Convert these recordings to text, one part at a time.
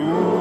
Ooh.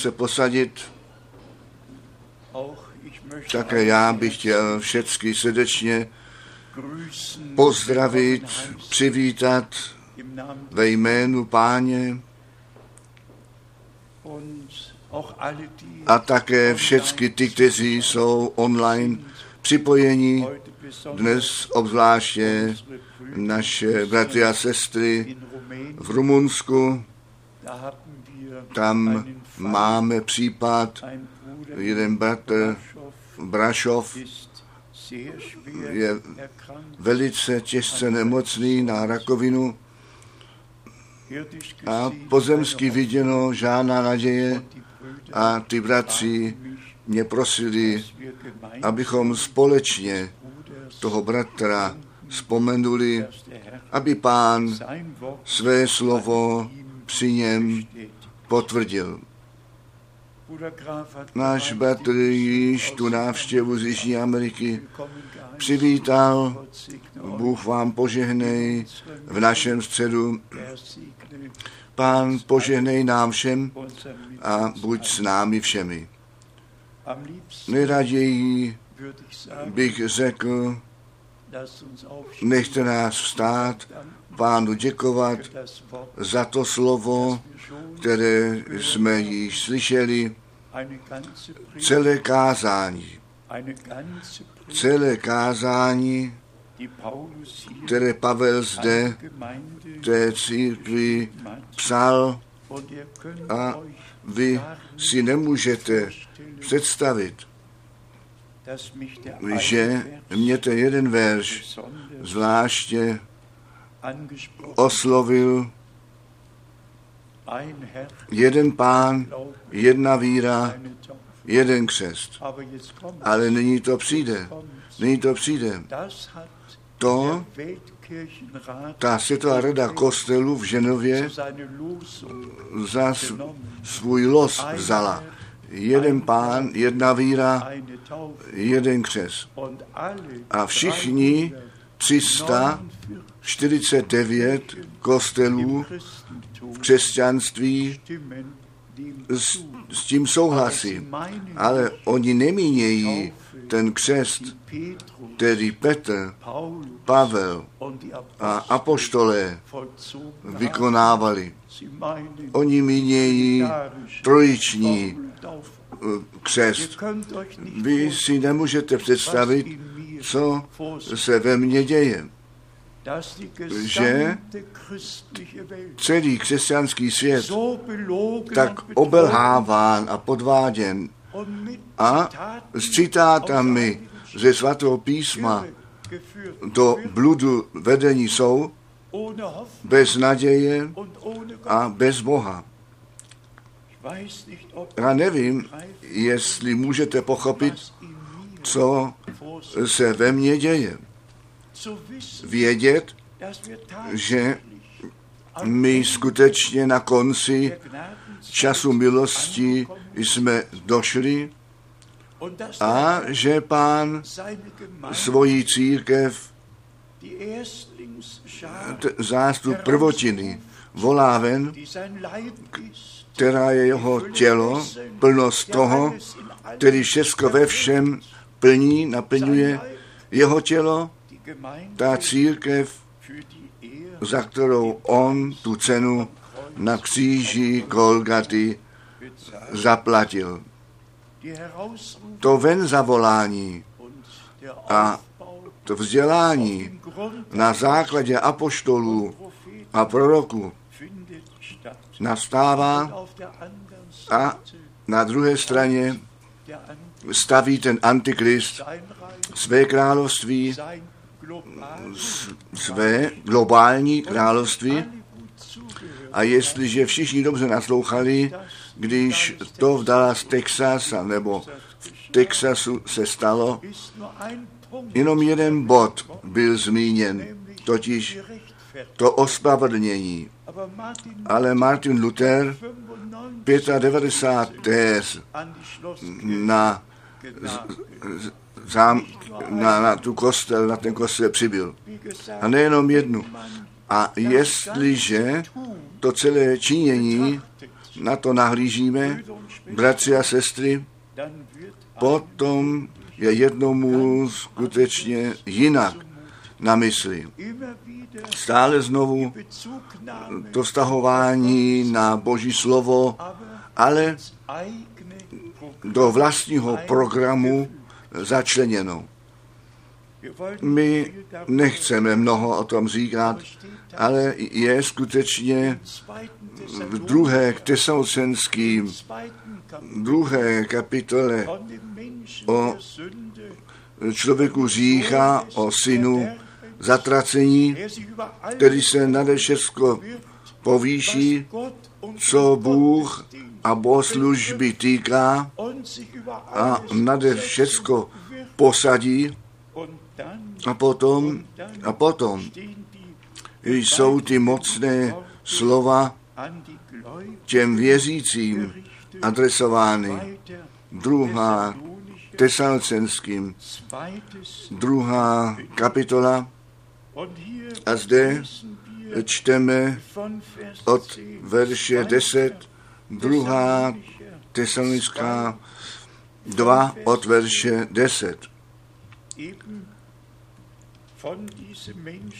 Se posadit. Také já bych chtěl všecky srdečně pozdravit, přivítat ve jménu Páně a také všecky ty, kteří jsou online besonders Dnes obzvláště naše bratry a sestry v Rumunsku. Tam máme případ, jeden bratr Brašov je velice těžce nemocný na rakovinu a pozemsky viděno žádná naděje a ty bratři mě prosili, abychom společně toho bratra vzpomenuli, aby pán své slovo při něm potvrdil. Náš bratr již tu návštěvu z Jižní Ameriky přivítal. Bůh vám požehnej v našem středu. Pán požehnej nám všem a buď s námi všemi. Nejraději bych řekl, nechte nás vstát, pánu děkovat za to slovo, které jsme již slyšeli, celé kázání. Celé kázání, které Pavel zde té církvi psal a vy si nemůžete představit, že mě ten jeden verš zvláště oslovil jeden pán, jedna víra, jeden křest. Ale nyní to přijde. Nyní to přijde. To ta Světová rada kostelů v Ženově za svůj los vzala. Jeden pán, jedna víra, jeden křes. A všichni 349 kostelů v křesťanství s, s tím souhlasí. Ale oni nemínějí ten křest, který Petr, Pavel a apoštolé vykonávali. Oni mínějí trojiční eh, křest. Vy si nemůžete představit, co se ve mně děje. Že Celý křesťanský svět tak obelháván a podváděn a s citátami ze svatého písma do bludu vedení jsou bez naděje a bez Boha. Já nevím, jestli můžete pochopit, co se ve mně děje. Vědět, že my skutečně na konci času milosti jsme došli a že pán svoji církev, t- zástup prvotiny, volá ven, která je jeho tělo, plnost toho, který všechno ve všem plní, naplňuje jeho tělo, ta církev, za kterou on tu cenu na kříži Golgaty zaplatil. To ven zavolání, a to vzdělání na základě apoštolů a proroků nastává a na druhé straně staví ten antikrist své království, své globální království. A jestliže všichni dobře naslouchali, když to v Dallas, Texas, nebo v Texasu se stalo, jenom jeden bod byl zmíněn, totiž to ospravedlnění. Ale Martin Luther 95 95. téz an die Schlosskirche na, zám, na, na tu kostel, na ten kostel přibyl. A nejenom jednu. A jestliže to celé činění, na to nahlížíme, bratři a sestry, potom je jednomu skutečně jinak na mysli. Stále znovu to vztahování na Boží slovo, ale do vlastního programu začleněno. My nechceme mnoho o tom říkat, ale je skutečně v druhé k Tesaucenským, druhé kapitole o člověku řícha, o synu zatracení, který se nade všecko povýší, co Bůh a bohoslužby týká a nade wird. posadí a potom, a potom jsou ty mocné slova těm věřícím adresovány. Druhá Tesalcenským, druhá kapitola a zde čteme od 10 verše 10, druhá Tesalonická 2 od verše 10.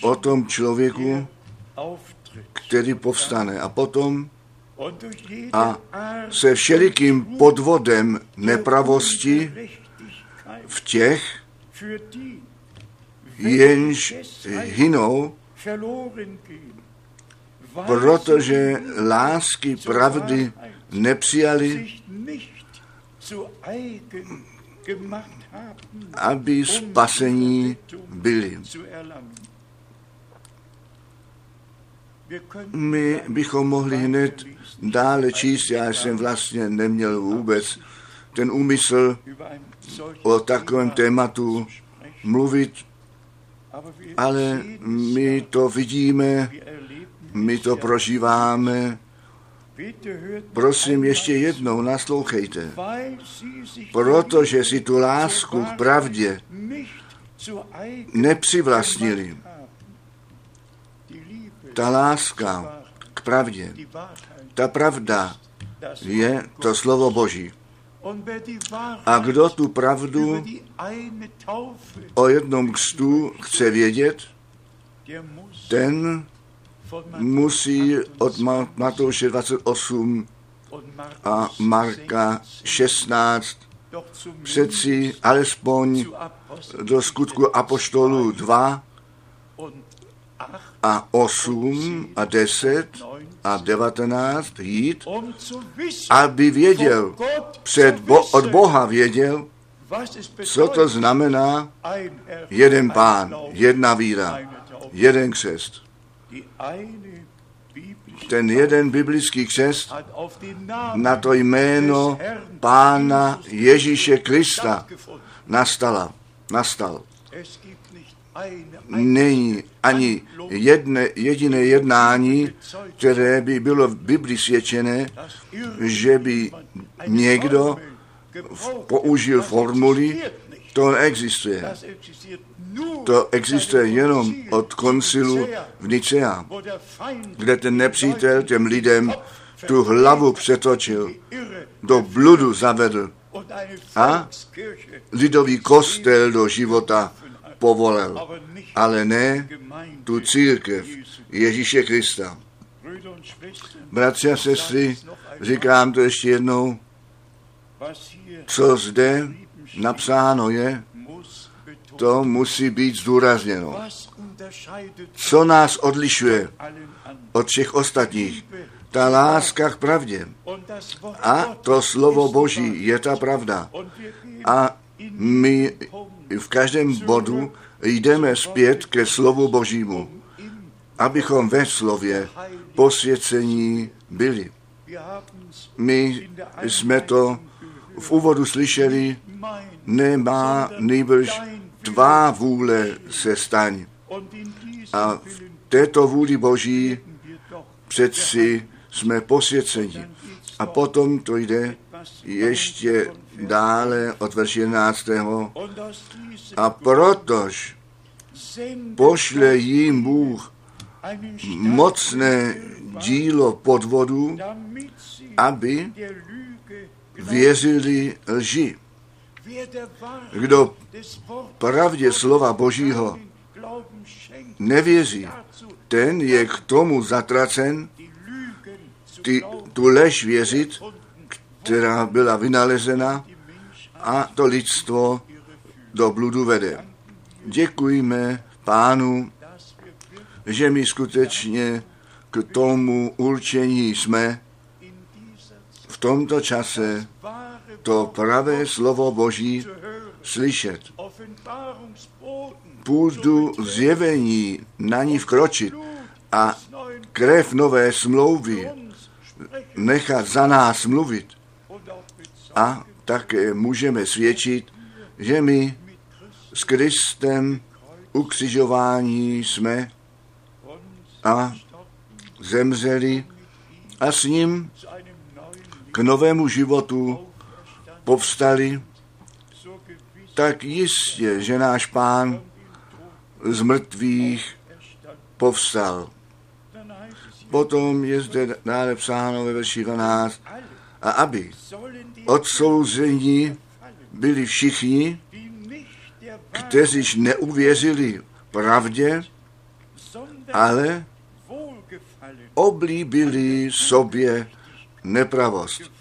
O tom člověku, který povstane. A potom a se všelikým podvodem nepravosti v těch, jenž hynou, protože lásky pravdy nepřijali, aby spasení byli. My bychom mohli hned dále číst, já jsem vlastně neměl vůbec ten úmysl o takovém tématu mluvit, ale my to vidíme, my to prožíváme. Prosím, ještě jednou naslouchejte, protože si tu lásku k pravdě nepřivlastnili. Ta láska k pravdě, ta pravda je to slovo Boží. A kdo tu pravdu o jednom křtu chce vědět, ten musí od 28 Ma- Matouše 28 und a Marka 16 16 doch zumindest přeci alespoň do skutku Apoštolů 2 und 8, a 8 a 10 a 19 jít, aby věděl, před bo- od Boha věděl, co to znamená jeden pán, jedna víra, jeden křest. Ten jeden biblický křest na to jméno Pána Ježíše Krista nastala, nastal. Není ani jedne, jediné jednání, které by bylo v Bibli svědčené, že by někdo použil formuli. To neexistuje. To existuje jenom od koncilu v Nicea, kde ten nepřítel těm lidem tu hlavu přetočil, do bludu zavedl a lidový kostel do života povolil, ale ne tu církev Ježíše Krista. Bratři a sestry, říkám to ještě jednou, co zde napsáno je, to musí být zdůrazněno. Co nás odlišuje od všech ostatních? Ta láska k pravdě. A to slovo Boží je ta pravda. A my v každém bodu jdeme zpět ke slovu Božímu, abychom ve slově posvěcení byli. My jsme to v úvodu slyšeli, nemá nejbrž tvá vůle se staň. A v této vůli Boží přeci jsme posvěceni. A potom to jde ještě dále od verše 11. und aus diesem A protož pošle jim Bůh mocné dílo podvodu, aby věřili lži. Kdo pravdě slova Božího nevěří, ten je k tomu zatracen, ty, tu lež věřit, která byla vynalezena a to lidstvo do bludu vede. Děkujeme pánu, že my skutečně k tomu určení jsme v tomto čase to pravé slovo Boží slyšet. Půjdu zjevení na ní vkročit a krev nové smlouvy nechat za nás mluvit. A také můžeme svědčit, že my s Kristem ukřižování jsme a zemřeli a s ním k novému životu povstali, tak jistě, že náš pán z mrtvých povstal. Potom je zde dále psáno ve verši 12, alle a aby odsouzení byli všichni, kteříž neuvěřili pravdě, ale oblíbili sobě nepravost.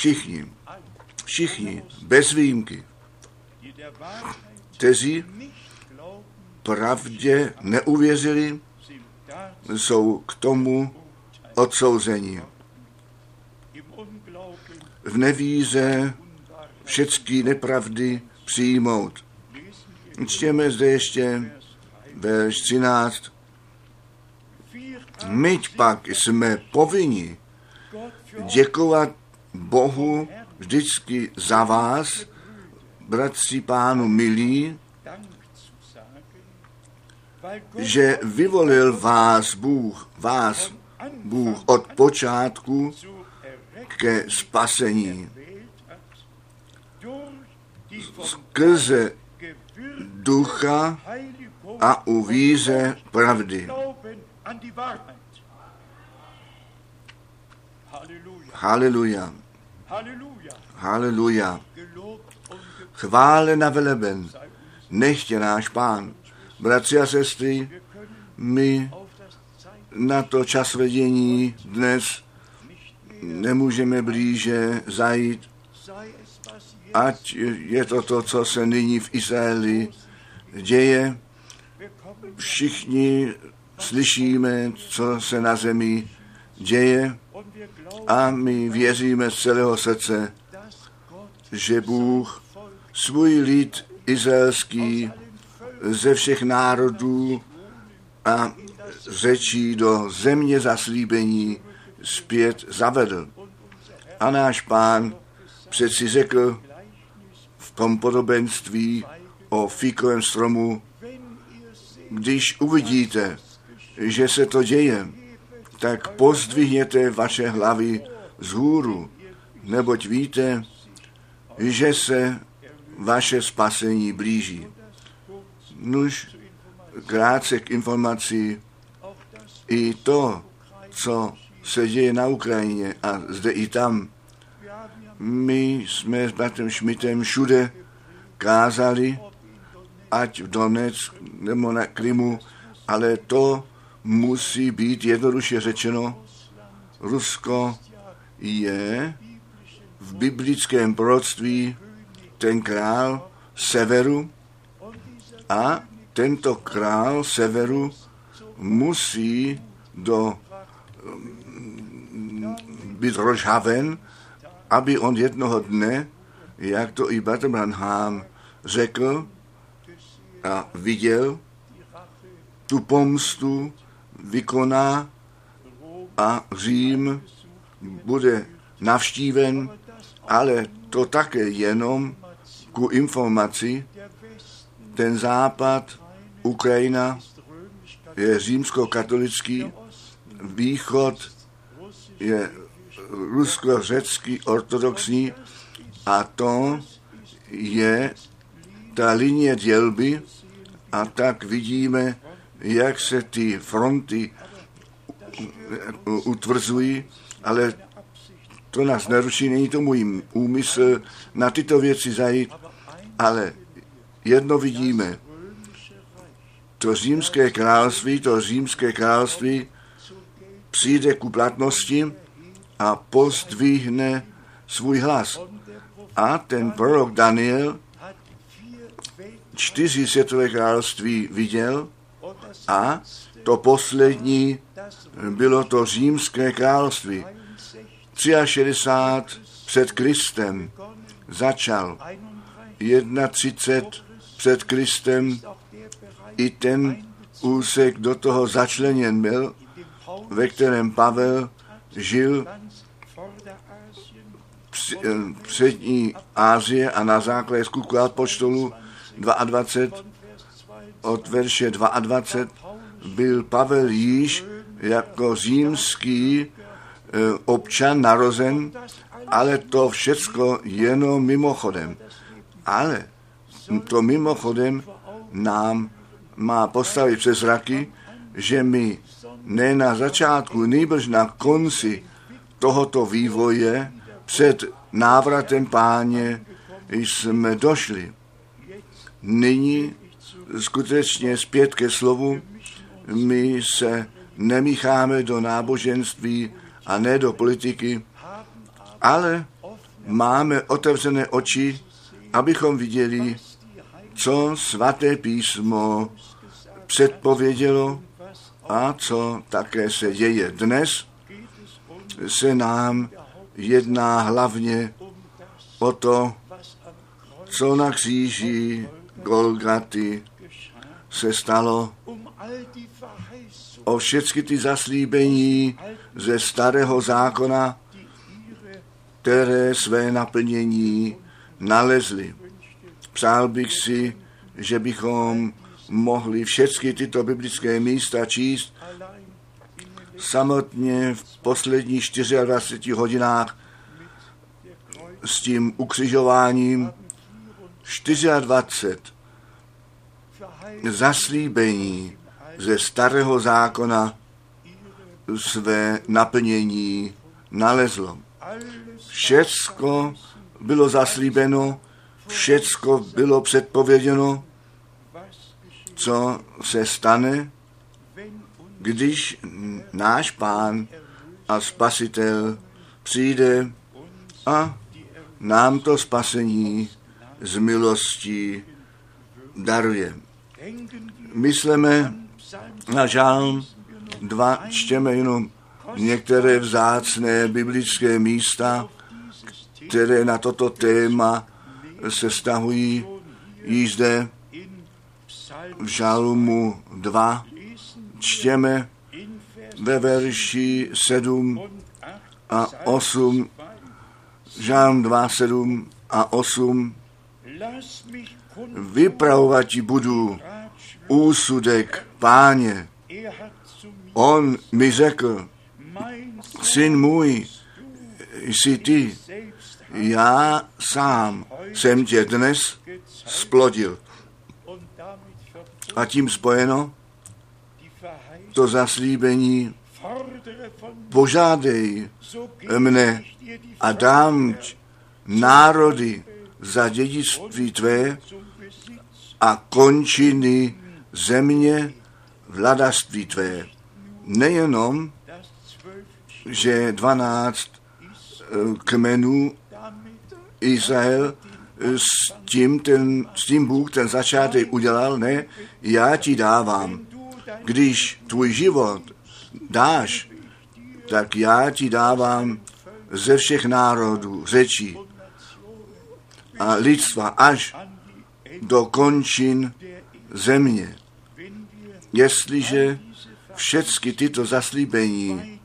Všichni, všichni, bez výjimky, kteří pravdě neuvěřili, jsou k tomu Unglauben V unwahr. všechny nepravdy přijmout. Čtěme zde ještě Vers 3. verš 13. Wir My pak jsme povinni děkovat Bohu vždycky za vás, bratři pánu milí, že vyvolil vás Bůh, vás Bůh od počátku ke spasení. Skrze ducha a u víře pravdy. Haleluja, haleluja. gelobt und gepriesen Chvále na veleben, nechtě náš pán. Bratři a sestry, my na to čas vedění dnes nemůžeme blíže zajít, ať je to to, co se nyní v Izraeli děje. Všichni slyšíme, co se na zemi děje a my věříme z celého srdce, že Bůh svůj lid izraelský ze všech národů a řečí do země zaslíbení zpět zavedl. A náš pán přeci řekl v tom podobenství o fíkovém stromu, když uvidíte, že se to děje, tak pozdvihněte vaše hlavy z hůru, neboť víte, že se vaše spasení blíží. Nuž krátce k das i to, co se děje na Ukrajině a zde i tam. My jsme s bratrem Šmitem všude kázali, Donetsk ať v Donecku nebo na Krymu, ale to musí být jednoduše řečeno, Rusko je v biblickém proroctví ten král severu a tento král severu musí do, být rozhaven, aby on jednoho dne, jak to i Branham řekl a viděl, tu pomstu vykoná a Řím bude navštíven, ale to také jenom ku informaci. Ten západ, Ukrajina, je římskokatolický, východ je rusko-řecký ortodoxní a to je ta linie dělby a tak vidíme, jak se ty fronty utvrzují, ale to nás neruší, není to můj úmysl na tyto věci zajít, ale jedno vidíme, to římské království, to římské království přijde ku platnosti a pozdvihne svůj hlas. A ten prorok Daniel čtyři světové království viděl a to poslední bylo to římské království. 63 před Kristem začal 31 před Kristem i ten úsek do toho začleněn byl, ve kterém Pavel žil přední Ázie a na základě skutku apoštolu 22 od verše 22 byl Pavel již jako římský e, občan narozen, ale to všecko jenom mimochodem. Ale to mimochodem nám má postavit přes zraky, že my ne na začátku, nejbrž na konci tohoto vývoje před návratem páně jsme došli. Nyní skutečně zpět ke slovu, my se nemícháme do náboženství a ne do politiky, ale máme otevřené oči, abychom viděli, co svaté písmo předpovědělo a co také se děje. Dnes se nám jedná hlavně o to, co na kříži Golgaty se stalo, o všechny ty zaslíbení ze starého zákona, které své naplnění nalezly. Přál bych si, že bychom mohli všechny tyto biblické místa číst samotně v posledních 24 hodinách s tím ukřižováním 24 zaslíbení ze starého zákona své naplnění nalezlo. Všecko bylo zaslíbeno, všecko bylo předpověděno, co se stane, když náš pán a spasitel přijde a nám to spasení z milostí daruje. Myslíme na žálm 2, čtěme jenom některé vzácné biblické místa, které na toto téma se stahují již zde v žalmu 2 čtěme ve verši 7 a 8, žálm 2, 7 a 8, vypravovat budu úsudek páně. On mi řekl, syn můj, jsi ty, já sám jsem tě dnes splodil. A tím spojeno to zaslíbení, požádej mne a dám národy za dědictví tvé a končiny země vladařství tvé. nejenom, že 12 eh, kmenů Izrael eh, s tím, ten, s tím Bůh ten začátek udělal, ne, já ti dávám. Když tvůj život dáš, tak já ti dávám ze všech národů, řečí a lidstva až do končin země. Jestliže všechny tyto zaslíbení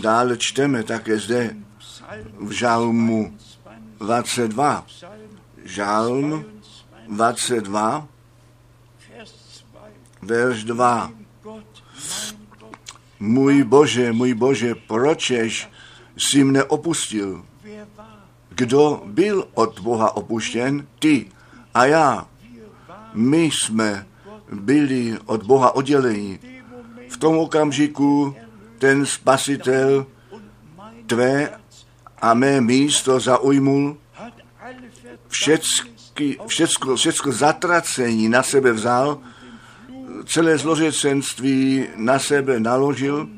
dále čteme také zde v žalmu 22, 22. Psalm Žalm 22, 22, Vers 2. verš 2. Mein Gott, mein Gott, Můj Bože, můj Bože, pročež jsi mne opustil? Kdo byl od Boha opuštěn? Ty a já. My jsme byli od Boha odděleni. V tom okamžiku ten spasitel tvé a mé místo zaujmul, všecky, všecko, všecko zatracení na sebe vzal, celé zlořecenství na sebe naložil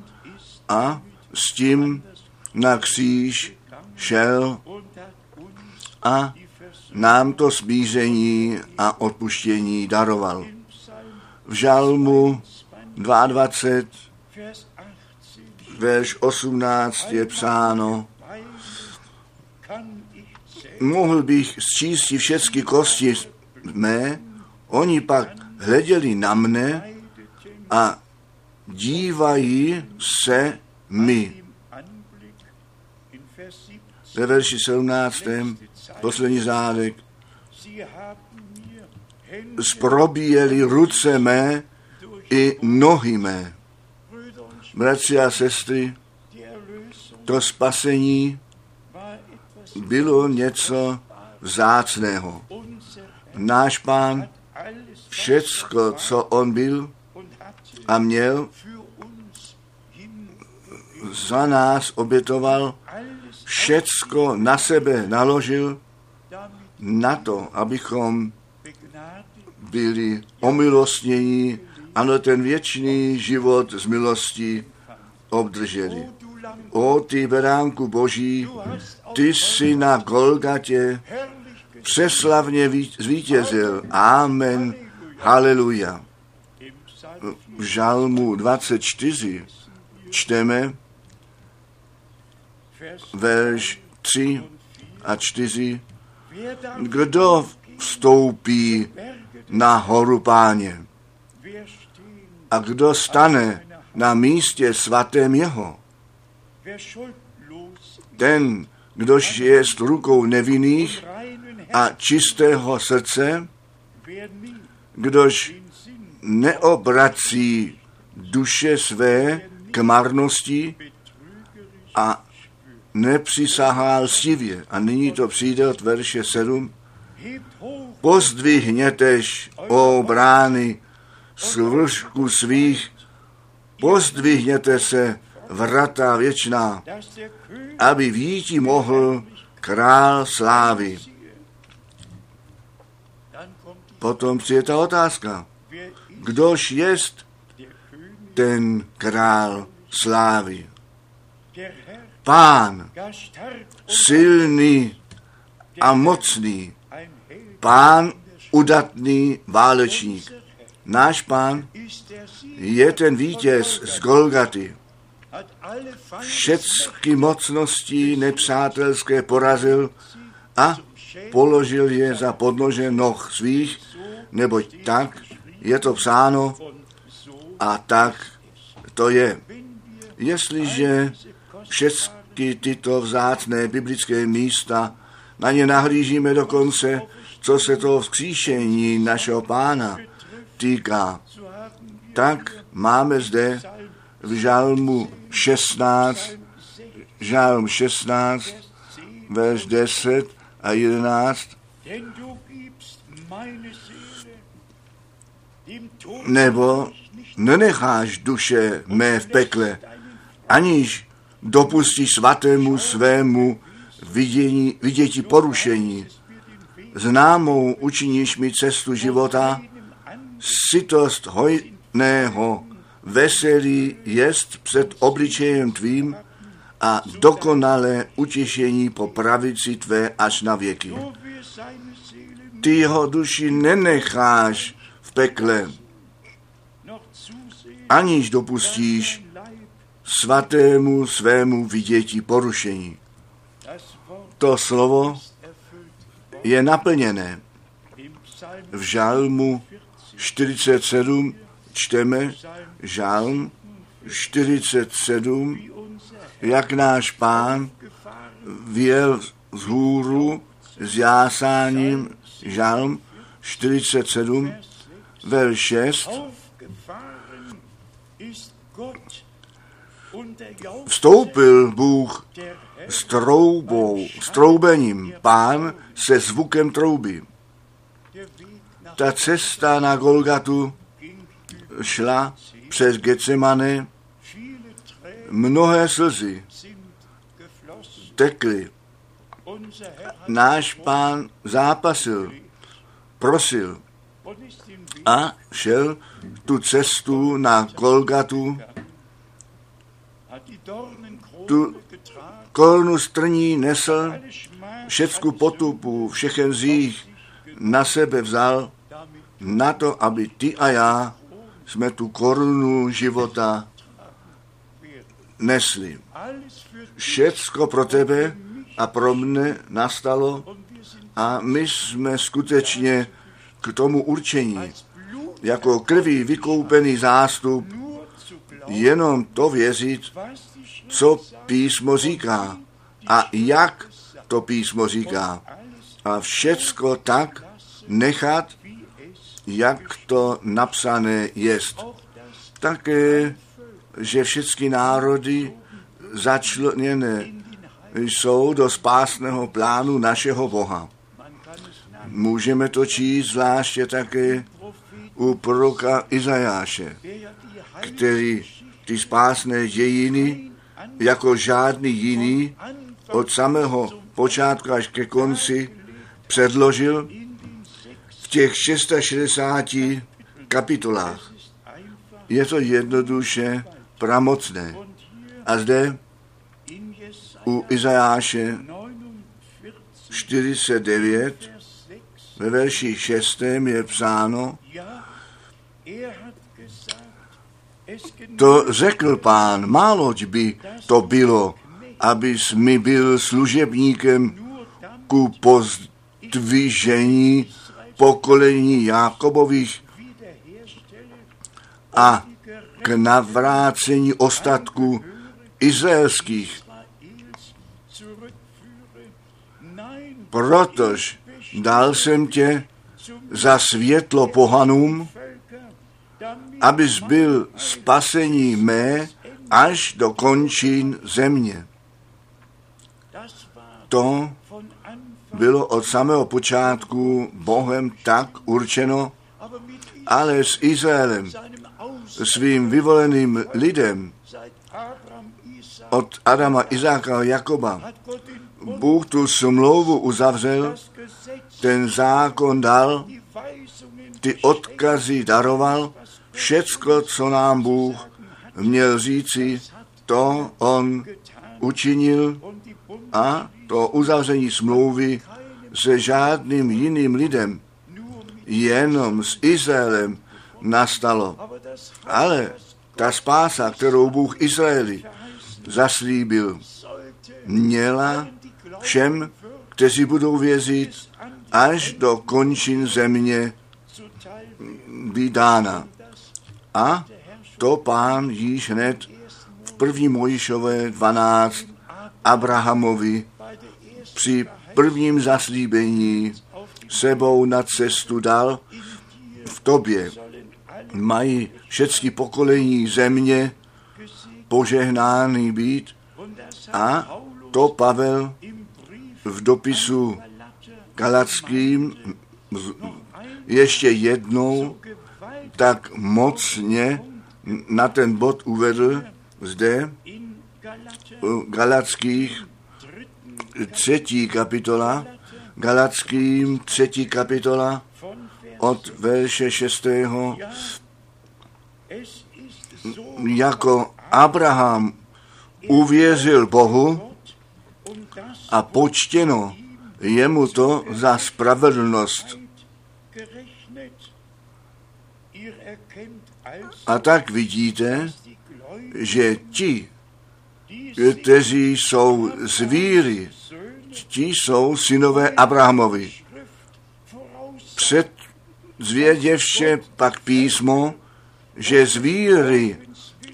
a s tím na kříž šel a nám to smíření a odpuštění daroval. V žalmu 22, Vers 18 verš 18 je psáno, mohl bych sčíst všechny kosti mé, oni pak hleděli na mne a dívají se mi. im Anblick in Vers 17. Ve verši 17. poslední Hände Zprobíjeli ruce mé i nohy mé. Bratři a sestry, to spasení bylo něco vzácného. Náš pán všecko, co on byl a měl, za nás obětoval, všecko na sebe naložil na to, abychom byli omilostnění, ano, ten věčný život z milosti obdrželi. O ty beránku boží, ty jsi na Golgatě přeslavně ví- zvítězil. Amen. Haleluja. V žalmu 24 čteme verš 3 a 4. Kdo vstoupí na horu páně a kdo stane na místě svatém jeho? Ten, kdož je s rukou nevinných a čistého srdce, kdož neobrací duše své k marnosti a nepřisahá lstivě. A nyní to přijde od verše 7. hebt hoch Pozdvihnětež, o brány, svršku svých, pozdvihněte se, vrata věčná, aby víti mohl král slávy. Potom přijde ta otázka, kdož jest ten král slávy? Pán, silný a mocný, pán udatný válečník. Náš pán je ten vítěz z Golgaty. Všecky mocnosti nepřátelské porazil a položil je za podnože noh svých, neboť tak je to psáno a tak to je. Jestliže všechny tyto vzácné biblické místa na ně nahlížíme dokonce, co se toho vzkříšení našeho pána týká, tak máme zde v žalmu 16, 16 žalm 16, 10 verš 10 a 11, denn du gibst meine Seele dem Tod nebo nenecháš duše mé v pekle, aniž dopustíš svatému svému vidění, viděti porušení. Známou učiníš mi cestu života, sytost hojného veselý jest před obličejem tvým a dokonalé utěšení po pravici tvé až na věky. Ty jeho duši nenecháš v pekle, aniž dopustíš svatému svému vidětí porušení. To slovo je naplněné. V žálmu 47 čteme žálm 47, wie unser jak náš pán věl z hůru s jásáním žálm 47, vel 6, vstoupil Bůh s troubou, s troubením, pán se zvukem trouby. Ta cesta na Golgatu šla přes Getsemane, mnohé slzy tekly. Náš pán zápasil, prosil a šel tu cestu na Golgatu, getragen korunu strní nesl, všecku potupu, všechen zích na sebe vzal, na to, aby ty a já jsme tu korunu života nesli. Všecko pro tebe a pro mne nastalo a my jsme skutečně k tomu určení jako krví vykoupený zástup jenom to věřit, co písmo říká a jak to písmo říká. A všecko tak nechat, jak to napsané jest. Také, že všechny národy začleněné jsou do spásného plánu našeho Boha. Můžeme to číst zvláště také u proroka Izajáše, který ty spásné dějiny jako žádný jiný od samého počátku až ke konci předložil v těch 660 kapitolách. Je to jednoduše pramocné. A zde u Izajáše 49, 49 Vers 6, ve verši 6. je psáno, to řekl pán, málo by to bylo, abys mi byl služebníkem ku pozdvižení pokolení Jákobových a k navrácení ostatků izraelských, protož dal jsem tě za světlo pohanům, abys byl spasení mé až do končin země. To bylo od samého počátku Bohem tak určeno, ale s Izraelem, svým vyvoleným lidem od Adama, Izáka a Jakoba, Bůh tu smlouvu uzavřel, ten zákon dal, ty odkazy daroval, všecko, co nám Bůh měl říci, to on učinil a to uzavření smlouvy se žádným jiným lidem, jenom s Izraelem nastalo. Ale ta spása, kterou Bůh Izraeli zaslíbil, měla všem, kteří budou věřit, až do končin země být dána. A to pán již hned v první Mojišové 12 Abrahamovi při prvním zaslíbení sebou na cestu dal v tobě. Mají všechny pokolení země požehnány být a to Pavel v dopisu Galackým ještě jednou tak mocně na ten bod uvedl zde u Galackých třetí kapitola, Galackým třetí kapitola od verše šestého. Ja, es ist jako Abraham uvěřil Bohu a počtěno jemu to za spravedlnost. A tak vidíte, že ti, kteří jsou z víry, ti jsou synové Abrahamovi. Před zvěděvše pak písmo, že z víry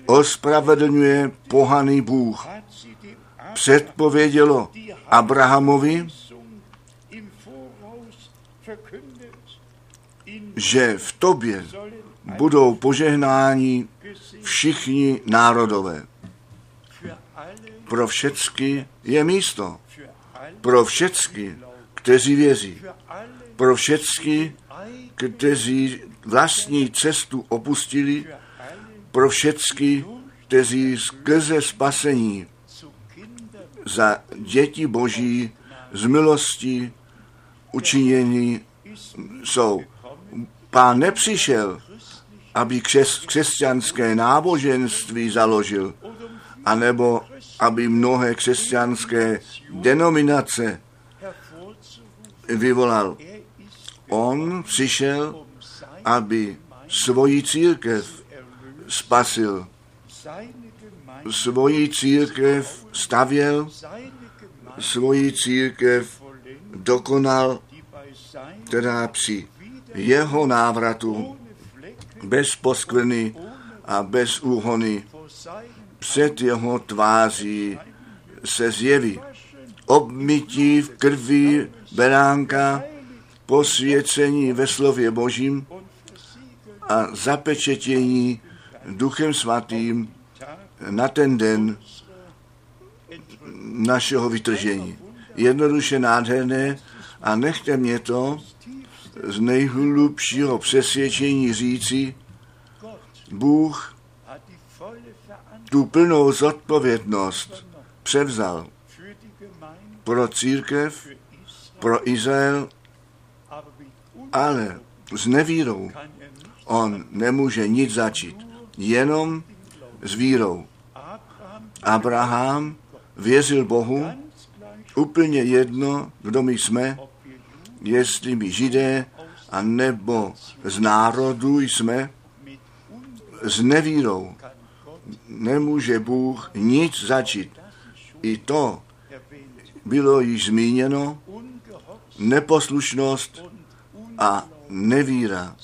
ospravedlňuje pohaný Bůh. Předpovědělo Abrahamovi, že v tobě budou požehnáni všichni národové. Pro všecky je místo. Pro všecky, kteří věří. Pro všecky, kteří vlastní cestu opustili, pro všecky, kteří skrze spasení za děti boží z milosti učiněni jsou. Pán nepřišel, aby křes, křesťanské náboženství založil, anebo aby mnohé křesťanské denominace vyvolal. On přišel, aby svoji církev spasil. Svoji církev stavěl, svoji církev dokonal, která při jeho návratu bez poskvrny a bez úhony před jeho tváří se zjeví. Obmytí v krvi beránka, posvěcení ve slově Božím a zapečetění Duchem Svatým na ten den našeho vytržení. Jednoduše nádherné a nechte mě to z nejhlubšího přesvědčení říci, Bůh tu plnou zodpovědnost převzal pro církev, pro Izrael, ale s nevírou on nemůže nic začít, jenom s vírou. Abraham věřil Bohu, úplně jedno, kdo my jsme, jestli my židé, a nebo z národu jsme, s nevírou nemůže Bůh nic začít. I to bylo již zmíněno, neposlušnost a nevíra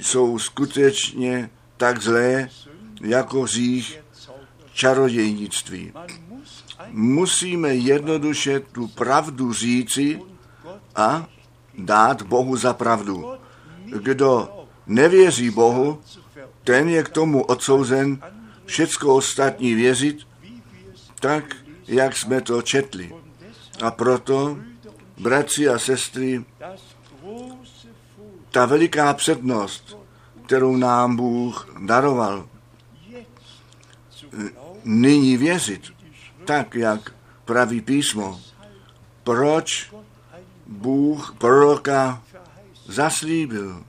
jsou skutečně tak zlé, jako řích čarodějnictví. Musíme jednoduše tu pravdu říci a dát Bohu za pravdu. Kdo nevěří Bohu, ten je k tomu odsouzen všecko ostatní věřit, tak, jak jsme to četli. A proto, bratři a sestry, ta veliká přednost, kterou nám Bůh daroval, nyní věřit, tak, jak praví písmo. Proč Bůh proroka zaslíbil,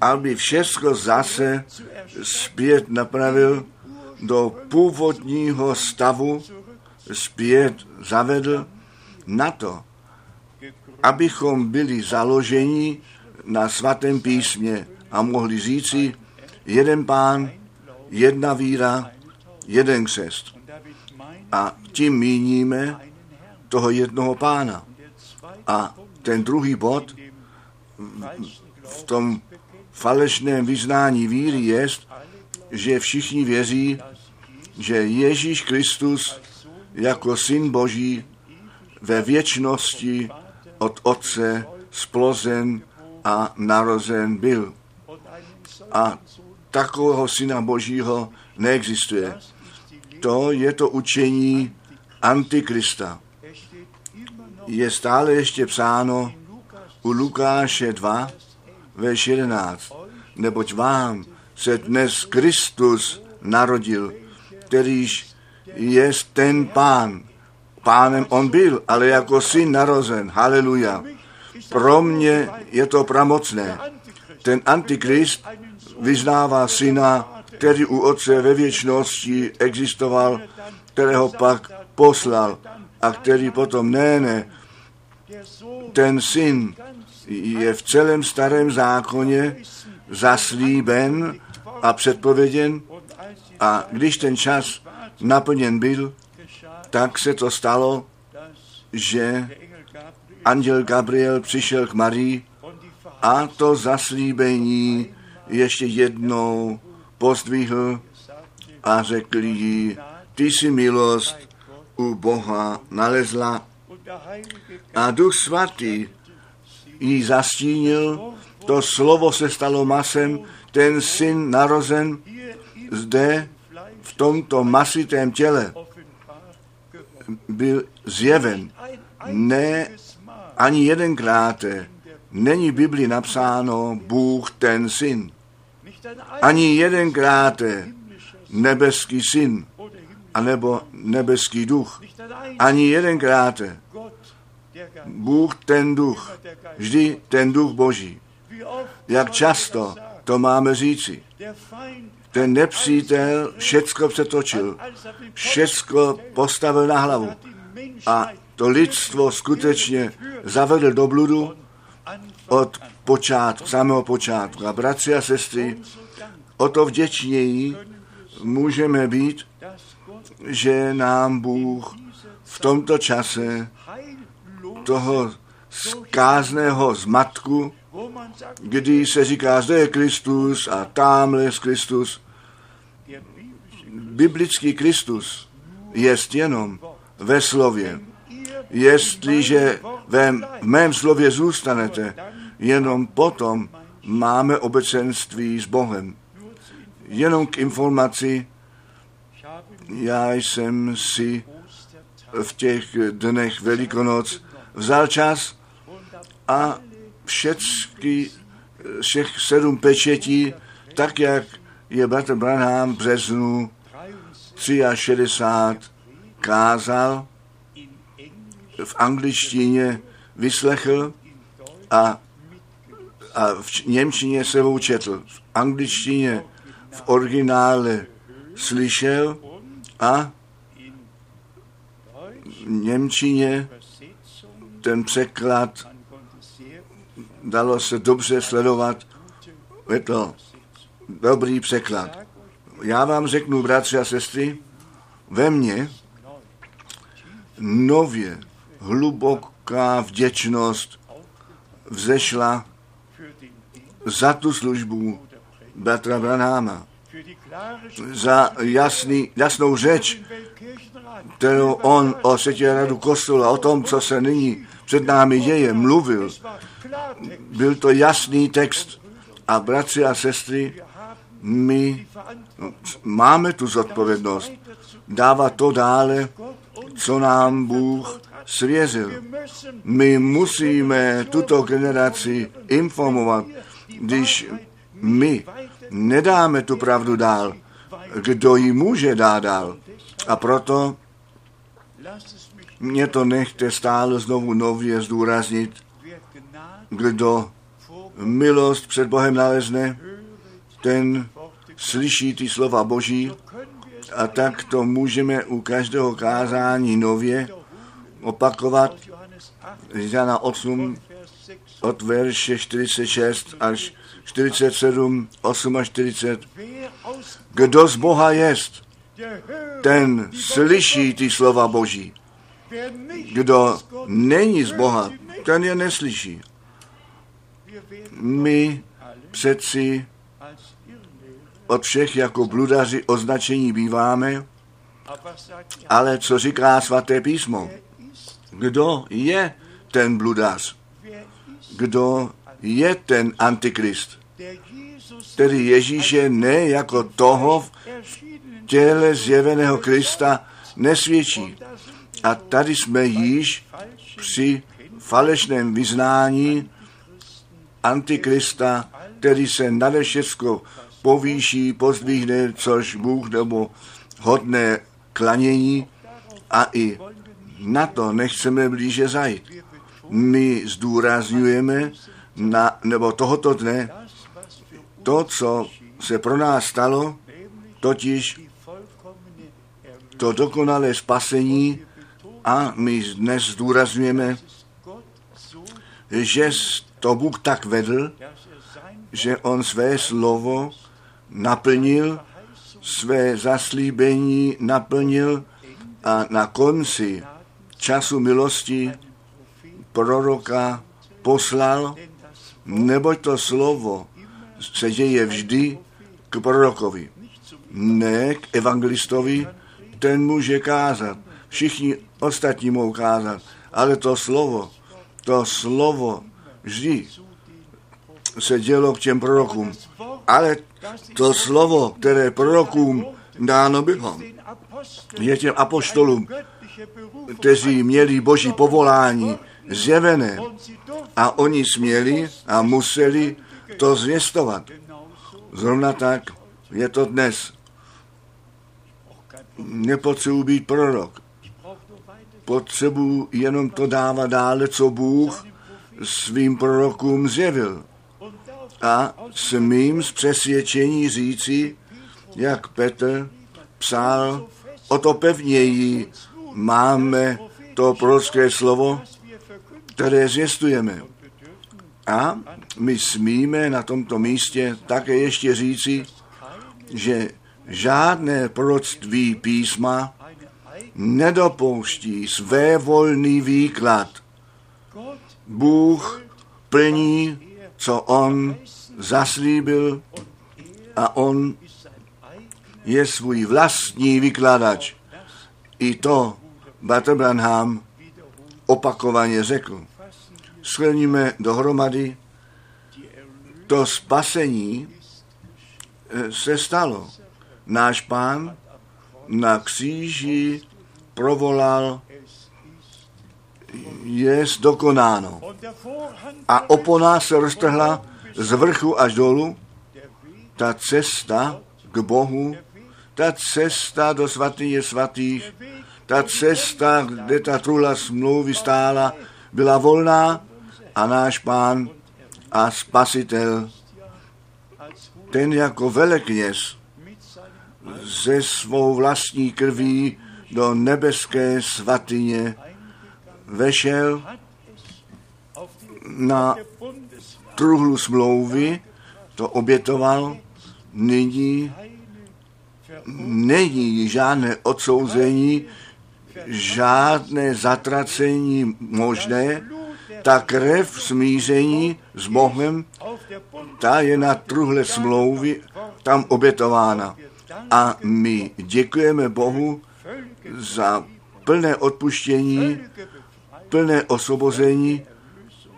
aby všechno zase zpět napravil do původního stavu, zpět zavedl na to, abychom byli založeni na svatém písmě a mohli říci, jeden pán, jedna víra, jeden křest. A tím míníme toho jednoho pána. A ten druhý bod v tom falešném vyznání víry je, že všichni věří, že Ježíš Kristus jako syn Boží ve věčnosti od Otce splozen a narozen byl. A takového syna Božího neexistuje. To je to učení Antikrista. Je stále ještě psáno u Lukáše 2, verš 11. Neboť vám se dnes Kristus narodil, kterýž je ten pán. Pánem on byl, ale jako syn narozen. Haleluja. Pro mě je to pramocné. Ten antikrist vyznává syna, který u otce ve věčnosti existoval, kterého pak poslal a který potom ne, ne, ten syn je v celém starém zákoně zaslíben a předpověděn. A když ten čas naplněn byl, tak se to stalo, že anděl Gabriel přišel k Marii a to zaslíbení ještě jednou pozdvihl a řekl jí, ty jsi milost u Boha nalezla a Duch Svatý jí zastínil, to slovo se stalo masem, ten syn narozen zde v tomto masitém těle byl zjeven. Ne ani jedenkrát není v Biblii napsáno Bůh ten syn. Ani jedenkrát nebeský syn, anebo nebeský duch. Ani jedenkrát Bůh ten duch, vždy ten duch boží. Jak často to máme říci. Ten nepřítel všecko přetočil, všecko postavil na hlavu a to lidstvo skutečně zavedl do bludu od počátku, samého počátku. A bratři a sestry, o to vděčněji můžeme být, že nám Bůh v tomto čase toho zkázného zmatku, kdy se říká, zde je Kristus a tamhle je Kristus. Biblický Kristus je jenom ve slově. Jestliže ve mém slově zůstanete, jenom potom máme obecenství s Bohem. Jenom k informaci, já jsem si v těch dnech Velikonoc vzal čas a všechny, všech sedm pečetí, tak jak je bratr Branham v březnu 63 kázal, v angličtině vyslechl a, a v němčině sebou četl. V angličtině v originále slyšel a v němčině ten překlad dalo se dobře sledovat. Je to dobrý překlad. Já vám řeknu, bratři a sestry, ve mně nově hluboká vděčnost vzešla za tu službu bratra Branháma, za jasný, jasnou řeč, kterou on o světě radu kostela, o tom, co se nyní před námi děje, mluvil. Byl to jasný text. A bratři a sestry, my máme tu zodpovědnost dávat to dále, co nám Bůh svěřil. My musíme tuto generaci informovat, když my nedáme tu pravdu dál, kdo ji může dát dál. A proto mě to nechte stále znovu nově zdůraznit, kdo milost před Bohem nalezne, ten slyší ty slova Boží a tak to můžeme u každého kázání nově opakovat. Jana 8 od verše 46 až 47, 8 až 40. Kdo z Boha jest, ten slyší ty slova Boží. Kdo není z Boha, ten je neslyší. My přeci od všech jako bludaři označení býváme, ale co říká svaté písmo? Kdo je ten bludař? Kdo je ten antikrist? Tedy Ježíše ne jako toho v těle zjeveného Krista nesvědčí. A tady jsme již při falešném vyznání Antikrista, který se nade všecko povýší, pozdvihne, což Bůh nebo hodné klanění a i na to nechceme blíže zajít. My zdůrazňujeme na, nebo tohoto dne to, co se pro nás stalo, totiž to dokonalé spasení a my dnes zdůrazňujeme, že to Bůh tak vedl, že on své slovo naplnil, své zaslíbení naplnil a na konci času milosti proroka poslal, neboť to slovo se děje vždy k prorokovi, ne k evangelistovi, ten může kázat, všichni ostatní mohou kázat, ale to slovo, to slovo vždy se dělo k těm prorokům. Ale to slovo, které prorokům dáno bylo, je těm apoštolům, kteří měli boží povolání zjevené a oni směli a museli to zvěstovat. Zrovna tak je to dnes. Nepotřebuji být prorok. Potřebuji jenom to dávat dále, co Bůh svým prorokům zjevil. A smím z přesvědčení říci, jak Petr psal, o to pevněji máme to prorocké slovo, které zvěstujeme. A my smíme na tomto místě také ještě říci, že žádné proroctví písma nedopouští své volný výklad. Bůh plní, co on zaslíbil a on je svůj vlastní vykladač. I to Bater Branham opakovaně řekl. Shrníme dohromady, to spasení eh, se stalo. Náš pán na kříži provolal, je dokonáno. A opona se roztrhla z vrchu až dolů. Ta cesta k Bohu, ta cesta do svatyně svatých, ta cesta, kde ta trula smlouvy stála, byla volná a náš pán a spasitel, ten jako velekněz ze svou vlastní krví do nebeské svatyně vešel na truhlu smlouvy, to obětoval, nyní není žádné odsouzení, žádné zatracení možné, ta krev smíření s Bohem, ta je na truhle smlouvy tam obětována. A my děkujeme Bohu za plné odpuštění, plné osvobození,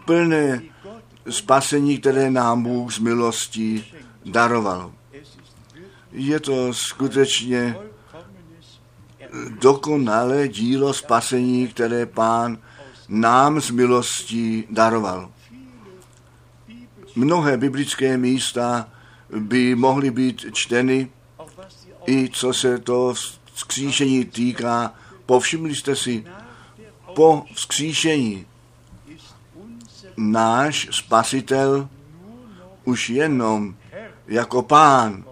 plné spasení, které nám Bůh z milostí daroval. Je to skutečně dokonalé dílo spasení, které Pán nám z milostí daroval. Mnohé biblické místa by mohly být čteny, i co se to vzkříšení týká. Povšimli jste si, po vzkříšení náš spasitel už jenom jako pán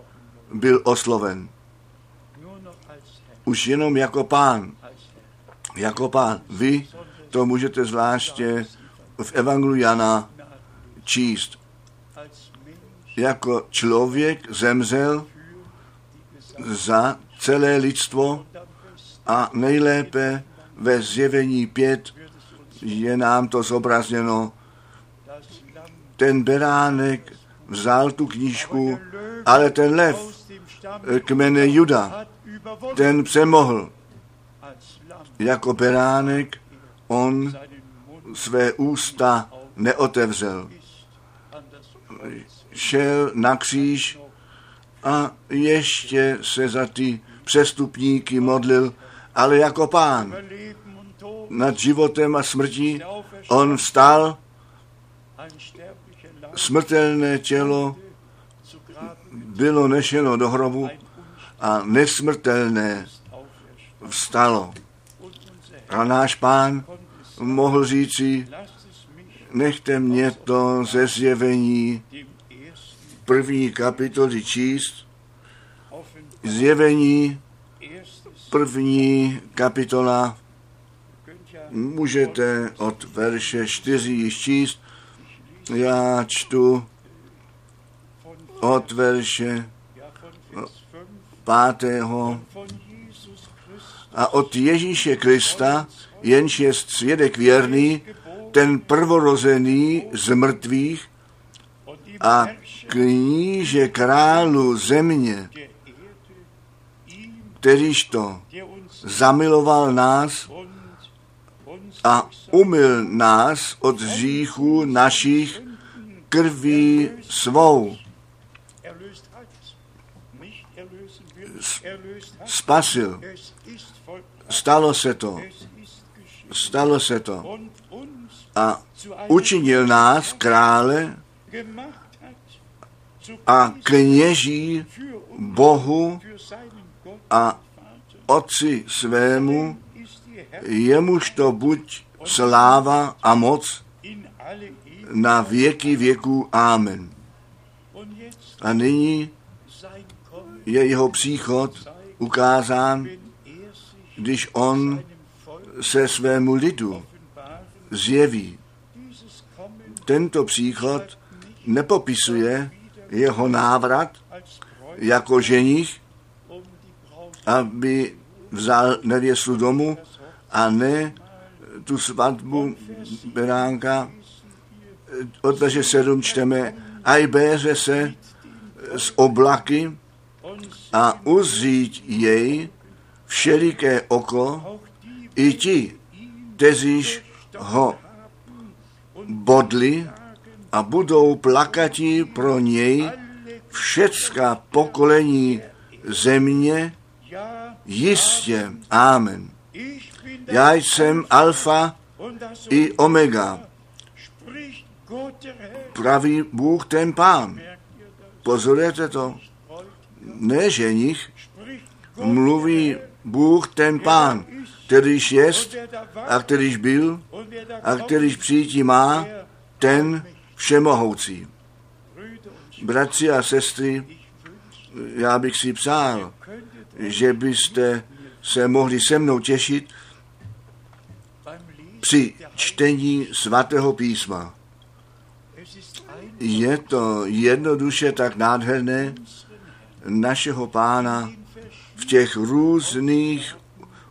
byl osloven. Už jenom jako pán. Jako pán. Vy to můžete zvláště v Evangelu Jana číst. Jako člověk zemřel za celé lidstvo a nejlépe ve zjevení pět je nám to zobrazněno. Ten beránek vzal tu knížku, ale ten lev kmene Juda, ten přemohl. Jako beránek on své ústa neotevřel. Šel na kříž a ještě se za ty přestupníky modlil, ale jako pán nad životem a smrtí on vstal, smrtelné tělo bylo nešeno do hrobu a nesmrtelné vstalo. A náš pán mohl říci, nechte mě to ze zjevení první kapitoly číst, zjevení, první kapitola, můžete od verše 4 již číst. Já čtu od verše ja, von Vers 5 pátého von Jesus Christus a od Ježíše Krista, jenž je svědek věrný, ten prvorozený z mrtvých a kníže králu země, kterýž to zamiloval nás a umyl nás od hříchů našich krví svou. Spasil. Stalo se to. Stalo se to. A učinil nás krále a kněží Bohu a. Otci svému, jemuž to buď sláva a moc na věky věků. Amen. A nyní je jeho příchod ukázán, když on se svému lidu zjeví. Tento příchod nepopisuje jeho návrat jako ženich, aby vzal nevěstu domů a ne tu svatbu beránka. Od verše 7 čteme, a i béře se z oblaky a uzřít jej všeliké oko, i ti, kteříž ho bodli a budou plakati pro něj všecká pokolení země, jistě. Amen. Já jsem alfa i omega, pravý Bůh ten pán. Pozorujete to? Ne ženich, mluví. Bůh ten pán, kterýž jest a kterýž byl a kterýž přijítí má, ten všemohoucí. Bratři a sestry, já bych si přál, že byste se mohli se mnou těšit při čtení svatého písma. Je to jednoduše tak nádherné našeho pána v těch různých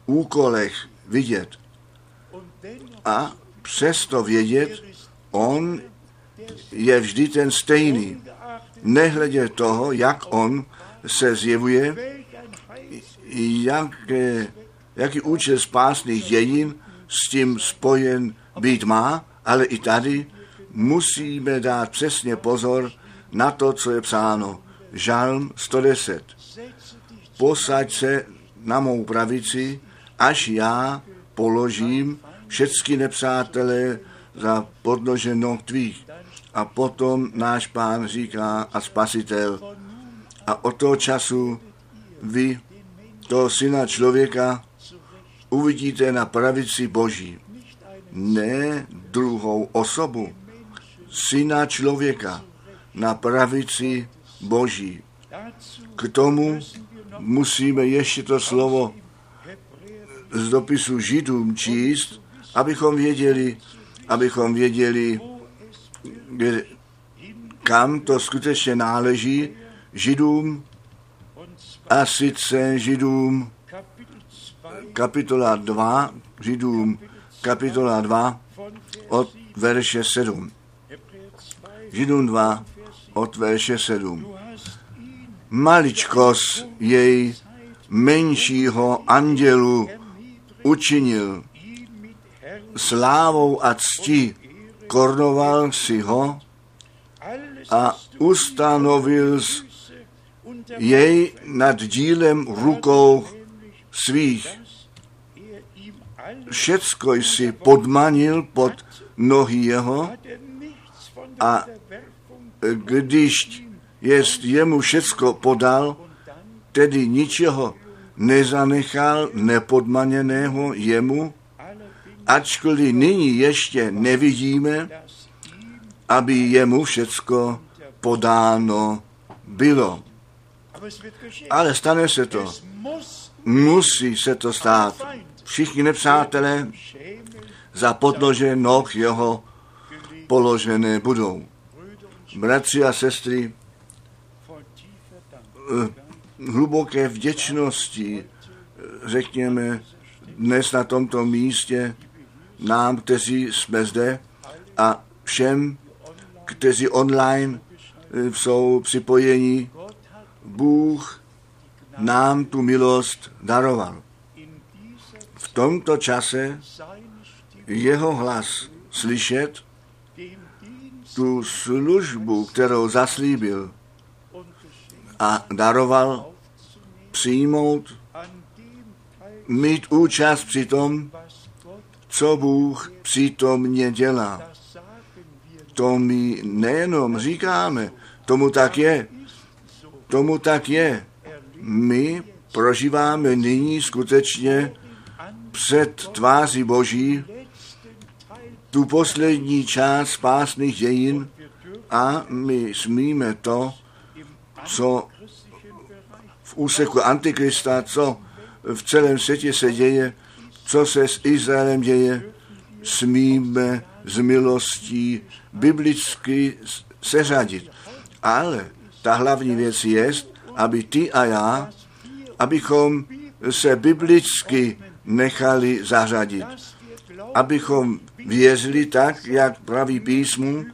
úkolech vidět. A přesto vědět, on je vždy ten stejný. Nehledě toho, jak on se zjevuje, jak, jaký účel spásných dějin s tím spojen být má, ale i tady musíme dát přesně pozor na to, co je psáno. Žalm 110. setze dich Posaď se na mou pravici, až já položím všechny nepřátelé za podnože noh tvých. A potom náš pán říká a spasitel. A od toho času vy, toho syna člověka, uvidíte na pravici Boží. Ne druhou osobu, syna člověka na pravici Boží. K tomu musíme ještě to slovo z dopisu Židům číst, abychom věděli, abychom věděli, kam to skutečně náleží Židům a sice Židům Kapitel 2 kapitola 2, Židům kapitola 2 von Vers od 7. verše 7. Hebräer 2 Židům 2 od verše 7. Du hast ihn Maličkos jej menšího andělu učinil slávou a cti, kornoval si ho a ustanovil jej nad dílem rukou svých. Všecko jsi podmanil pod nohy jeho a když jest jemu všecko podal, tedy ničeho nezanechal nepodmaněného jemu, ačkoliv nyní ještě nevidíme, aby jemu všecko podáno bylo. Ale stane se to. Musí se to stát. Všichni nepřátelé za podnože noh jeho položené budou. Bratři a sestry, eh, hluboké vděčnosti, eh, řekněme, dnes na tomto místě nám, kteří jsme zde a všem, kteří online eh, jsou připojeni, Bůh nám tu milost daroval. V tomto čase jeho hlas slyšet, tu službu, kterou zaslíbil a daroval, přijmout, mít účast při tom, co Bůh přítomně dělá. To my nejenom říkáme, tomu tak je. Tomu tak je. My prožíváme nyní skutečně před tváří Boží tu poslední část spásných dějin a my smíme to, co v úseku Antikrista, co v celém světě se děje, co se s Izraelem děje, smíme z milostí biblicky seřadit. Ale ta hlavní věc je, aby ty a já, abychom se biblicky nechali zařadit. Abychom věřili tak, jak praví písmu,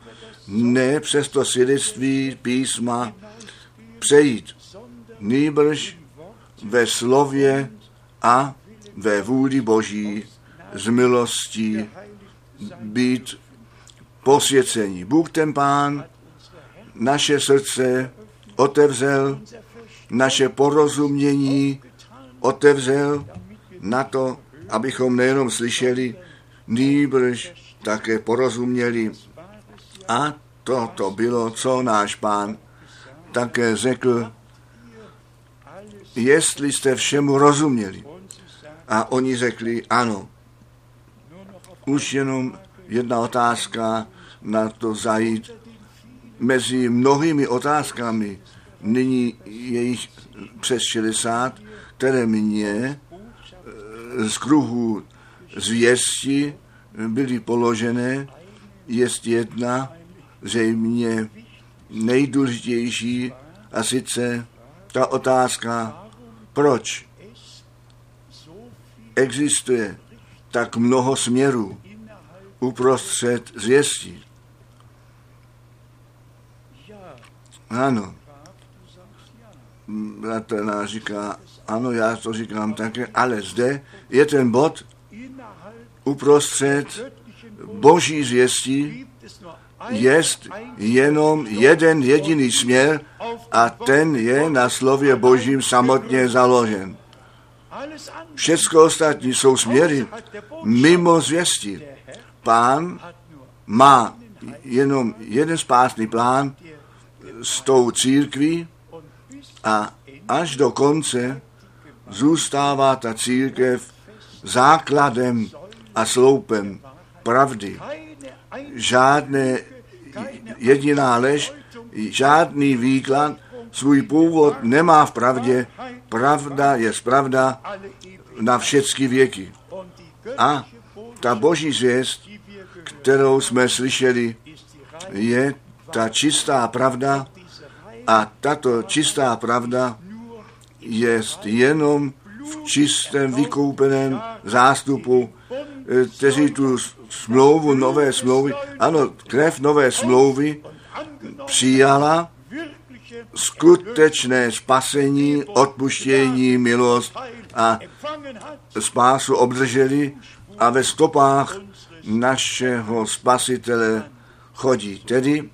ne přes to svědectví písma přejít. Nýbrž ve slově a ve vůli Boží z milostí být posvěcení. Bůh ten Pán naše srdce otevřel, naše porozumění otevřel na to, abychom nejenom slyšeli, nýbrž také porozuměli. A to to bylo, co náš pán také řekl, jestli jste všemu rozuměli. A oni řekli ano. Už jenom jedna otázka na to zajít. Mezi mnohými otázkami, nyní je jich přes 60, které mě eh, z kruhu zvěsti byly položené, je jedna zřejmě nejdůležitější a sice ta otázka, proč existuje tak mnoho směrů uprostřed zvěstí. Ano. Bratr říká, ano, já to říkám také, ale zde je ten bod uprostřed boží zvěstí jest jenom jeden jediný směr a ten je na slově božím samotně založen. Všechno ostatní jsou směry mimo zvěstí. Pán má jenom jeden spásný plán s tou církví a až do konce zůstává ta církev základem a sloupem pravdy. Žádné jediná lež, žádný výklad svůj původ nemá v pravdě. Pravda je pravda na všechny věky. A ta boží zvěst, kterou jsme slyšeli, je ta čistá pravda a tato čistá pravda je jenom v čistém vykoupeném zástupu, eh, kteří tu smlouvu, nové smlouvy, ano, krev nové smlouvy přijala skutečné spasení, odpuštění, milost a spásu obdrželi a ve stopách našeho spasitele chodí. Tedy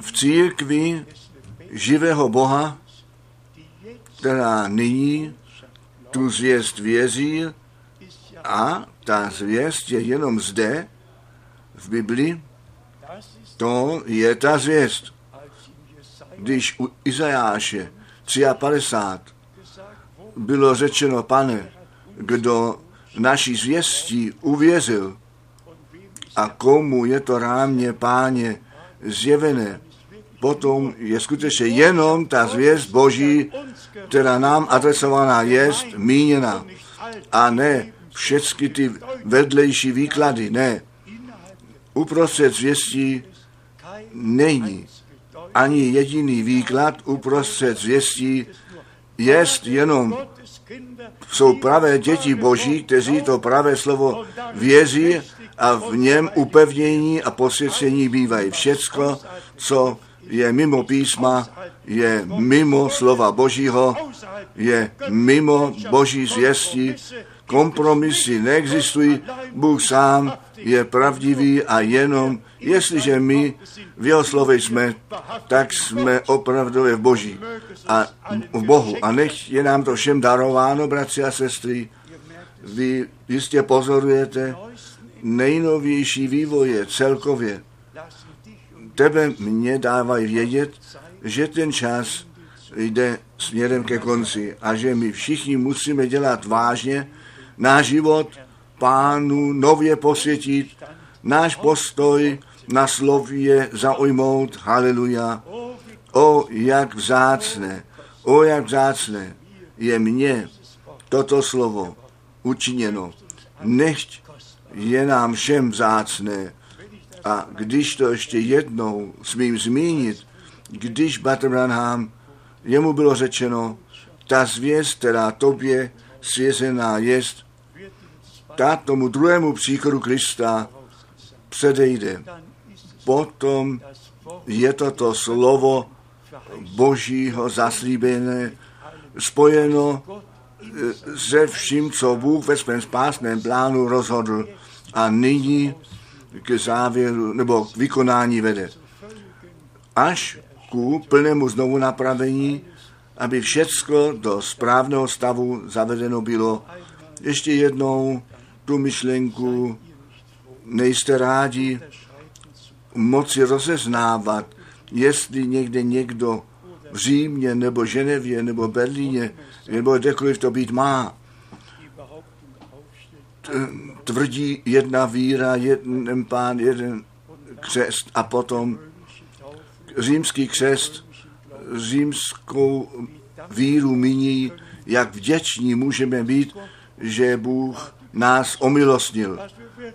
v církvi živého Boha, která nyní tu zvěst věří a ta zvěst je jenom zde, v Bibli, to je ta zvěst. Když u Izajáše 53 bylo řečeno, pane, kdo naší zvěstí uvěřil a komu je to rámě, páně, zjevené, potom je skutečně jenom ta zvěst Boží, která nám adresovaná je, míněna. A ne všechny ty vedlejší výklady, ne. Uprostřed zvěstí není ani jediný výklad uprostřed zvěstí, jest jenom jsou pravé děti Boží, kteří to pravé slovo věří a v něm upevnění a posvěcení bývají. Všecko, co je mimo písma, je mimo slova Božího, je mimo Boží zvěstí, kompromisy neexistují, Bůh sám je pravdivý a jenom, jestliže my v jeho slově jsme, tak jsme opravdu v Boží a v Bohu. A nech je nám to všem darováno, bratři a sestry. Vy jistě pozorujete nejnovější vývoje celkově. Tebe mě dávají vědět, že ten čas jde směrem ke konci a že my všichni musíme dělat vážně náš život pánu nově posvětit, náš postoj na slově zaujmout, haleluja. O, jak vzácné, o, jak vzácné je mně toto slovo učiněno. Nechť je nám všem vzácné. A když to ještě jednou smím zmínit, když Batranham, jemu bylo řečeno, ta zvěst, která tobě svězená jest, ta tomu druhému příchodu Krista předejde. Potom je to to slovo Božího zaslíbené spojeno e, se vším, co Bůh ve svém spásném plánu rozhodl a nyní k závěru nebo k vykonání vede. Až ku plnému znovu napravení, aby všecko do správného stavu zavedeno bylo. Ještě jednou tu myšlenku nejste rádi moci rozeznávat, jestli někde někdo v Římě, nebo Ženevě, nebo Berlíně, nebo kdekoliv to být má, tvrdí jedna víra, jeden pán, jeden křest a potom římský křest, římskou víru míní, jak vděční můžeme být, že Bůh nás omilostnil,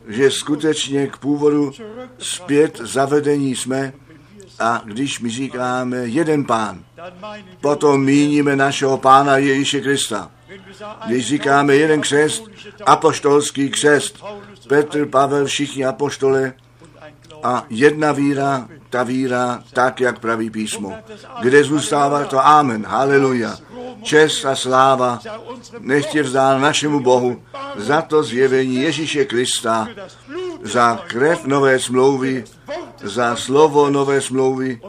že skutečně k původu zpět zavedení jsme a když my říkáme jeden pán, potom míníme našeho pána Ježíše Krista. Když říkáme jeden křest, apoštolský křest, Petr, Pavel, všichni apoštole a jedna víra, ta víra, tak, jak praví písmo. Kde zůstává to Amen, haleluja. Čest a sláva nechtě vzdál našemu Bohu za to zjevení Ježíše Krista, za krev nové smlouvy, za slovo nové smlouvy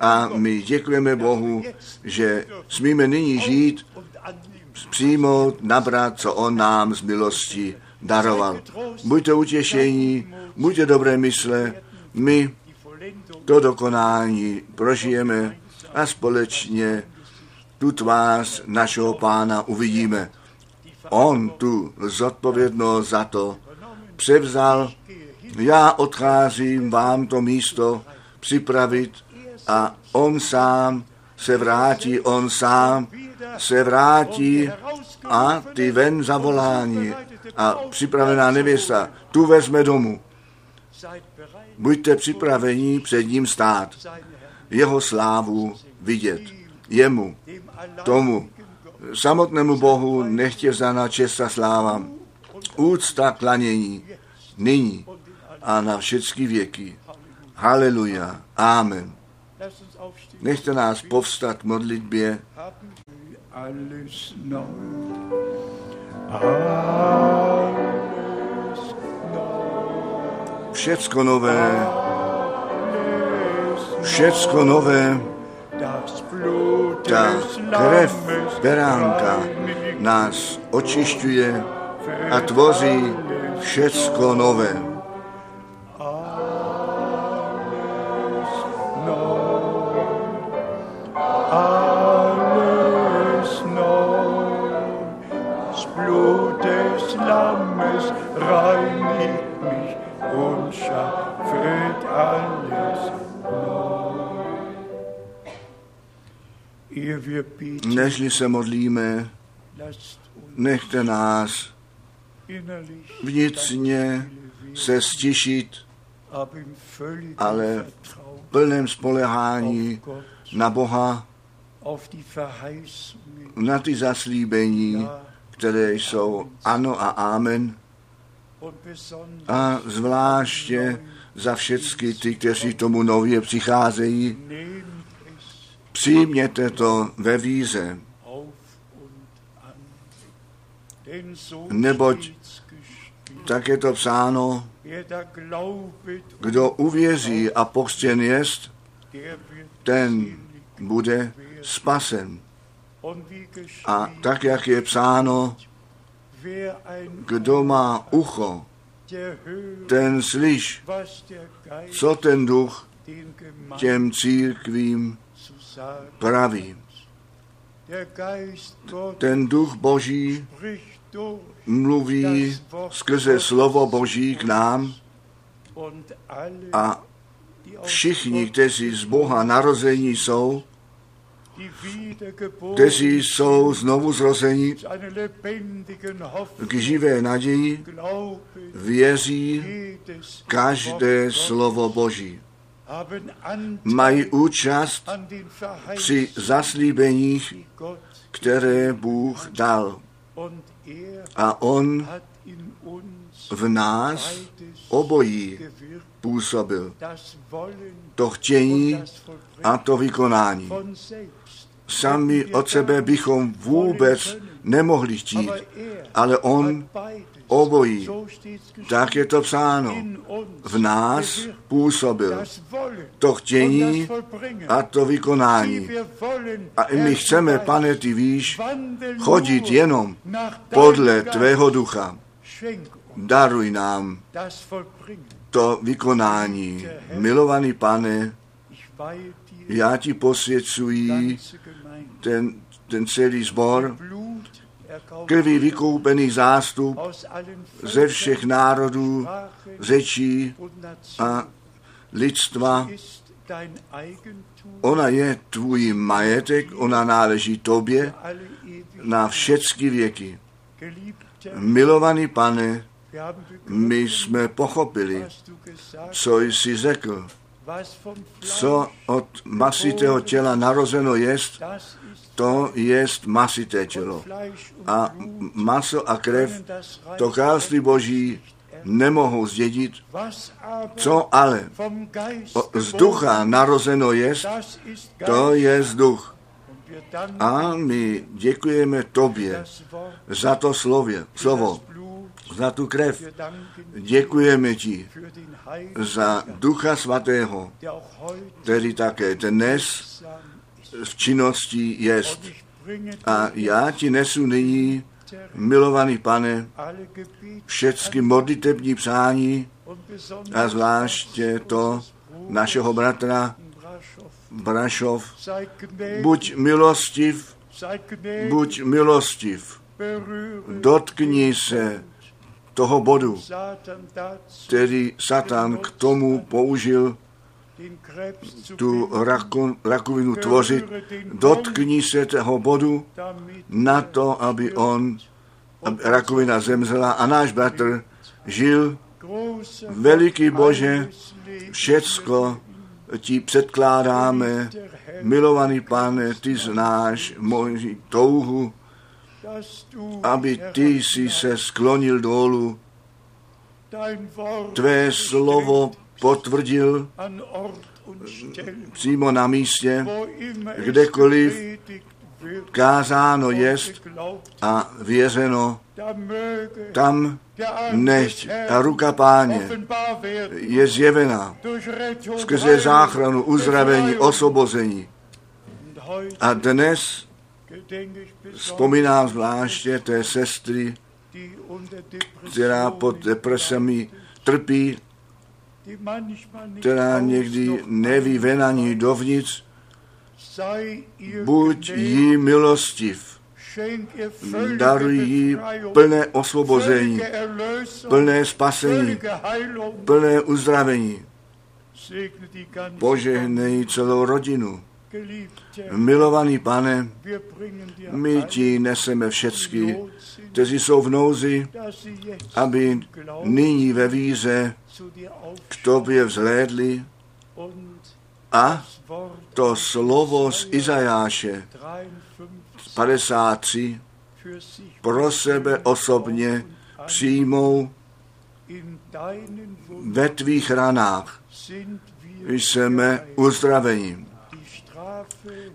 a my děkujeme Bohu, že smíme nyní žít, přijmout, nabrat, co On nám z milosti daroval. Buďte utěšení, buďte dobré mysle, my to dokonání prožijeme a společně tu tvář našeho pána uvidíme. On tu zodpovědnost za to převzal. Já odcházím vám to místo připravit a on sám se vrátí, on sám se vrátí a ty ven zavolání a připravená nevěsta tu vezme domů. Buďte připraveni před ním stát, jeho slávu vidět. Jemu, tomu, samotnému Bohu nechtě vzána čest a sláva, úcta klanění, nyní a na všechny věky. Haleluja. Amen. Nechte nás povstat k modlitbě. Všecko nové, všecko nové, ta krev beránka nás očišťuje a tvoří všecko nové. Nežli se modlíme, nechte nás vnitřně se stišit Ale v plném spolehání na Boha, na ty zaslíbení, které jsou ano a amen. A zvláště za všechny ty, kteří tomu nově přicházejí, přijměte to ve víze, Neboť tak je to psáno, kdo uvěří a pokřtěn jest, ten bude spasen. A tak, jak je psáno, kdo má ucho, ten slyš, co ten duch těm církvím praví. Ten duch boží mluví skrze slovo boží k nám a všichni, kteří z Boha narození jsou, kteří jsou znovu zrození k živé naději, věří každé slovo Boží. Mají účast při zaslíbeních, které Bůh dal. A On v nás obojí působil. To chtění a to vykonání. Sami od sebe bychom vůbec nemohli chtít, ale On. Obojí. Tak je to psáno. V nás působil to chtění a to vykonání. A my chceme, pane, ty víš, chodit jenom podle tvého ducha. Daruj nám to vykonání. Milovaný pane, já ti posvěcuji ten, ten celý sbor, Krví vykoupený zástup ze všech národů, řečí a lidstva. Ona je tvůj majetek, ona náleží tobě na všechny věky. Milovaný pane, my jsme pochopili, co jsi řekl, co od masitého těla narozeno jest, to jest masité tělo. A maso a krev, to království boží nemohou zdědit, co ale z ducha narozeno ist to je duch. A my děkujeme tobě za to slově, slovo, za tu krev. Děkujeme ti za Ducha Svatého, který také dnes. V činnosti jest. A já ti nesu nyní, milovaný pane, všechny modlitební přání a zvláště to našeho bratra. Brašov. Buď milostiv, buď milostiv, dotkni se toho bodu, který Satan k tomu použil tu raku, rakovinu tvořit. Dotkni se toho bodu na to, aby on, aby rakovina zemřela a náš bratr žil. Veliký Bože, všecko ti předkládáme. Milovaný pane, ty znáš moji touhu, aby ty si se sklonil dolů, tvé slovo potvrdil přímo na místě, Kdekoliv kázáno jest a věřeno, tam nechť Herrn ruka páně je Rettung, skrze záchranu, uzdravení, heute A dnes vzpomínám zvláště té sestry, která pod depresemi trpí, která někdy neví ven ani dovnitř, buď jí milostiv, daruj jí plné osvobození, plné spasení, plné uzdravení. Požehnej celou rodinu. Milovaný pane, my ti neseme sind, kteří jsou v nouzi, aby nyní ve dir k tobě vzhlédli a to slovo z Izajáše 53 53 für sich pro sebe osobně přijmou ve tvých ranách. Jsme uzdraveni.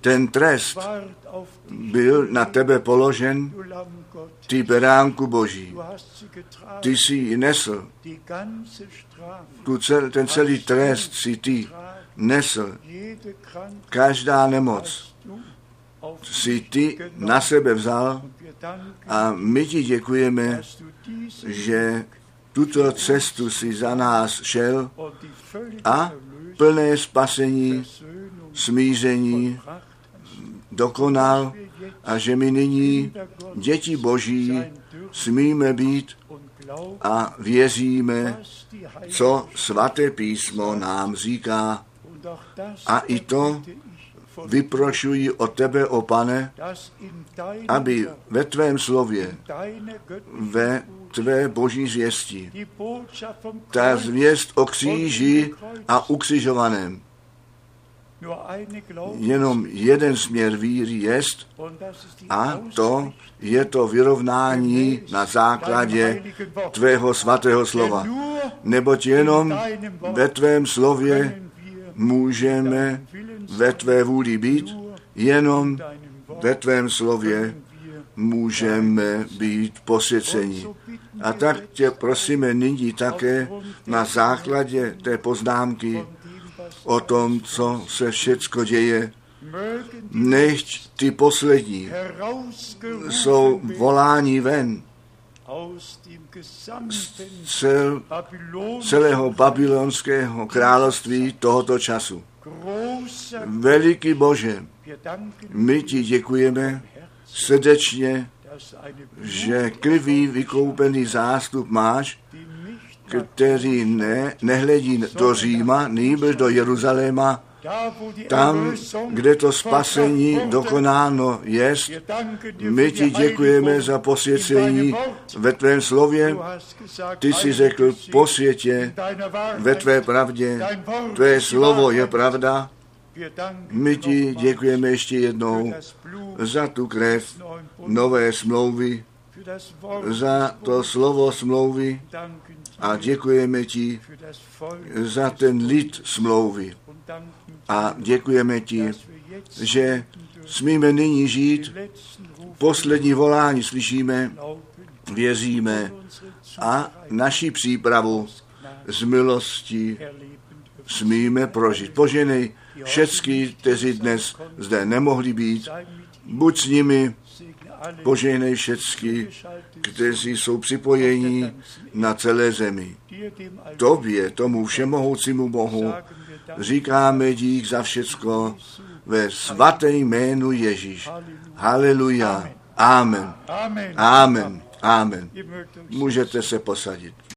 Ten trest byl na tebe položen. Ty beránku boží. Ty jsi ji nesl, tu cel, ten celý trest si ty nesl. Každá nemoc si ty na sebe vzal a my ti děkujeme, že tuto cestu si za nás šel a plné spasení, smíření dokonal a že my nyní, děti boží, smíme být a věříme, co svaté písmo nám říká. A i to Vyprošuji o tebe, o pane, aby ve tvém slově, ve tvé boží zvěsti, ta zvěst o kříži a ukřižovaném, jenom jeden směr víry jest a to je to vyrovnání na základě tvého svatého slova. Neboť jenom ve tvém slově můžeme ve tvé vůli být, jenom ve tvém slově můžeme být posvěceni. A tak tě prosíme nyní také na základě té poznámky o tom, co se všecko děje, nechť ty poslední jsou volání ven gesamten cel, celého babylonského království tohoto času. Veliký Bože, my ti děkujeme srdečně, že krví vykoupený zástup máš, který ne, nehledí do Říma, nýbrž do Jeruzaléma, tam, kde to spasení dokonáno jest. My ti děkujeme za posvěcení ve tvém slově. Ty jsi řekl, posvětě ve tvé pravdě. Tvé slovo je pravda. My ti děkujeme ještě jednou za tu krev nové smlouvy, za to slovo smlouvy a děkujeme ti za ten lid smlouvy. A děkujeme ti, že smíme nyní žít. Poslední volání slyšíme, věříme a naší přípravu z milosti smíme prožít. Poženej všecky, kteří dnes zde nemohli být, buď s nimi, Všecky, Geschaltet, kteří jsou připojení na celé zemi. Tobě, tomu všemohoucímu Bohu, říkáme dík za všecko ve svaté jménu Ježíš. Haleluja. Amen. Amen. Amen. Amen. Můžete se posadit.